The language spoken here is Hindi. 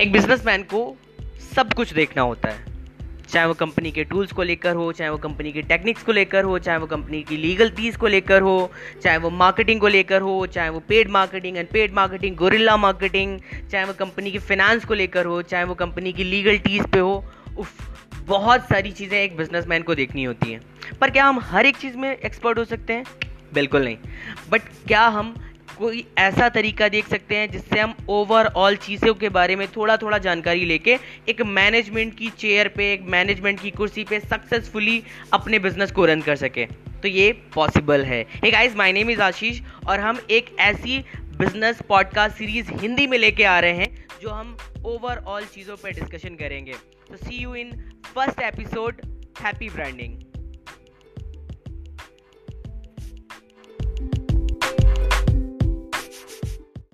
एक बिजनेसमैन को सब कुछ देखना होता है। चाहे वो कंपनी के टूल्स को लेकर हो, चाहे वो कंपनी की टेक्निक्स को लेकर हो, चाहे वो कंपनी की लीगल फ़ीस को लेकर हो, चाहे वो मार्केटिंग को लेकर हो, चाहे वो paid marketing and paid marketing guerrilla marketing चाहे वो कंपनी की फाइनेंस को लेकर हो, चाहे वो कंपनी की लीगल टीज पे हो, उफ, बहुत सारी चीज़ें एक बिजनेसमैन को देखनी होती हैं। पर क्या हम हर एक चीज़ में एक्सपर्ट हो सकते हैं? बिल्कुल नहीं। बट क्या हम कोई ऐसा तरीका देख सकते हैं जिससे हम ओवरऑल चीज़ों के बारे में थोड़ा थोड़ा जानकारी लेके एक मैनेजमेंट की चेयर पे, एक मैनेजमेंट की कुर्सी पे सक्सेसफुली अपने बिज़नेस को रन कर सके। तो ये पॉसिबल है। एक आइज़ माय नेम इज़ आशीष और हम एक ऐसी बिज़नेस पॉडकास्ट सीरीज़ हिंदी में लेके आ रहे हैं जो हम ओवरऑल चीज़ों पर डिस्कशन करेंगे। तो see you in first episode happy branding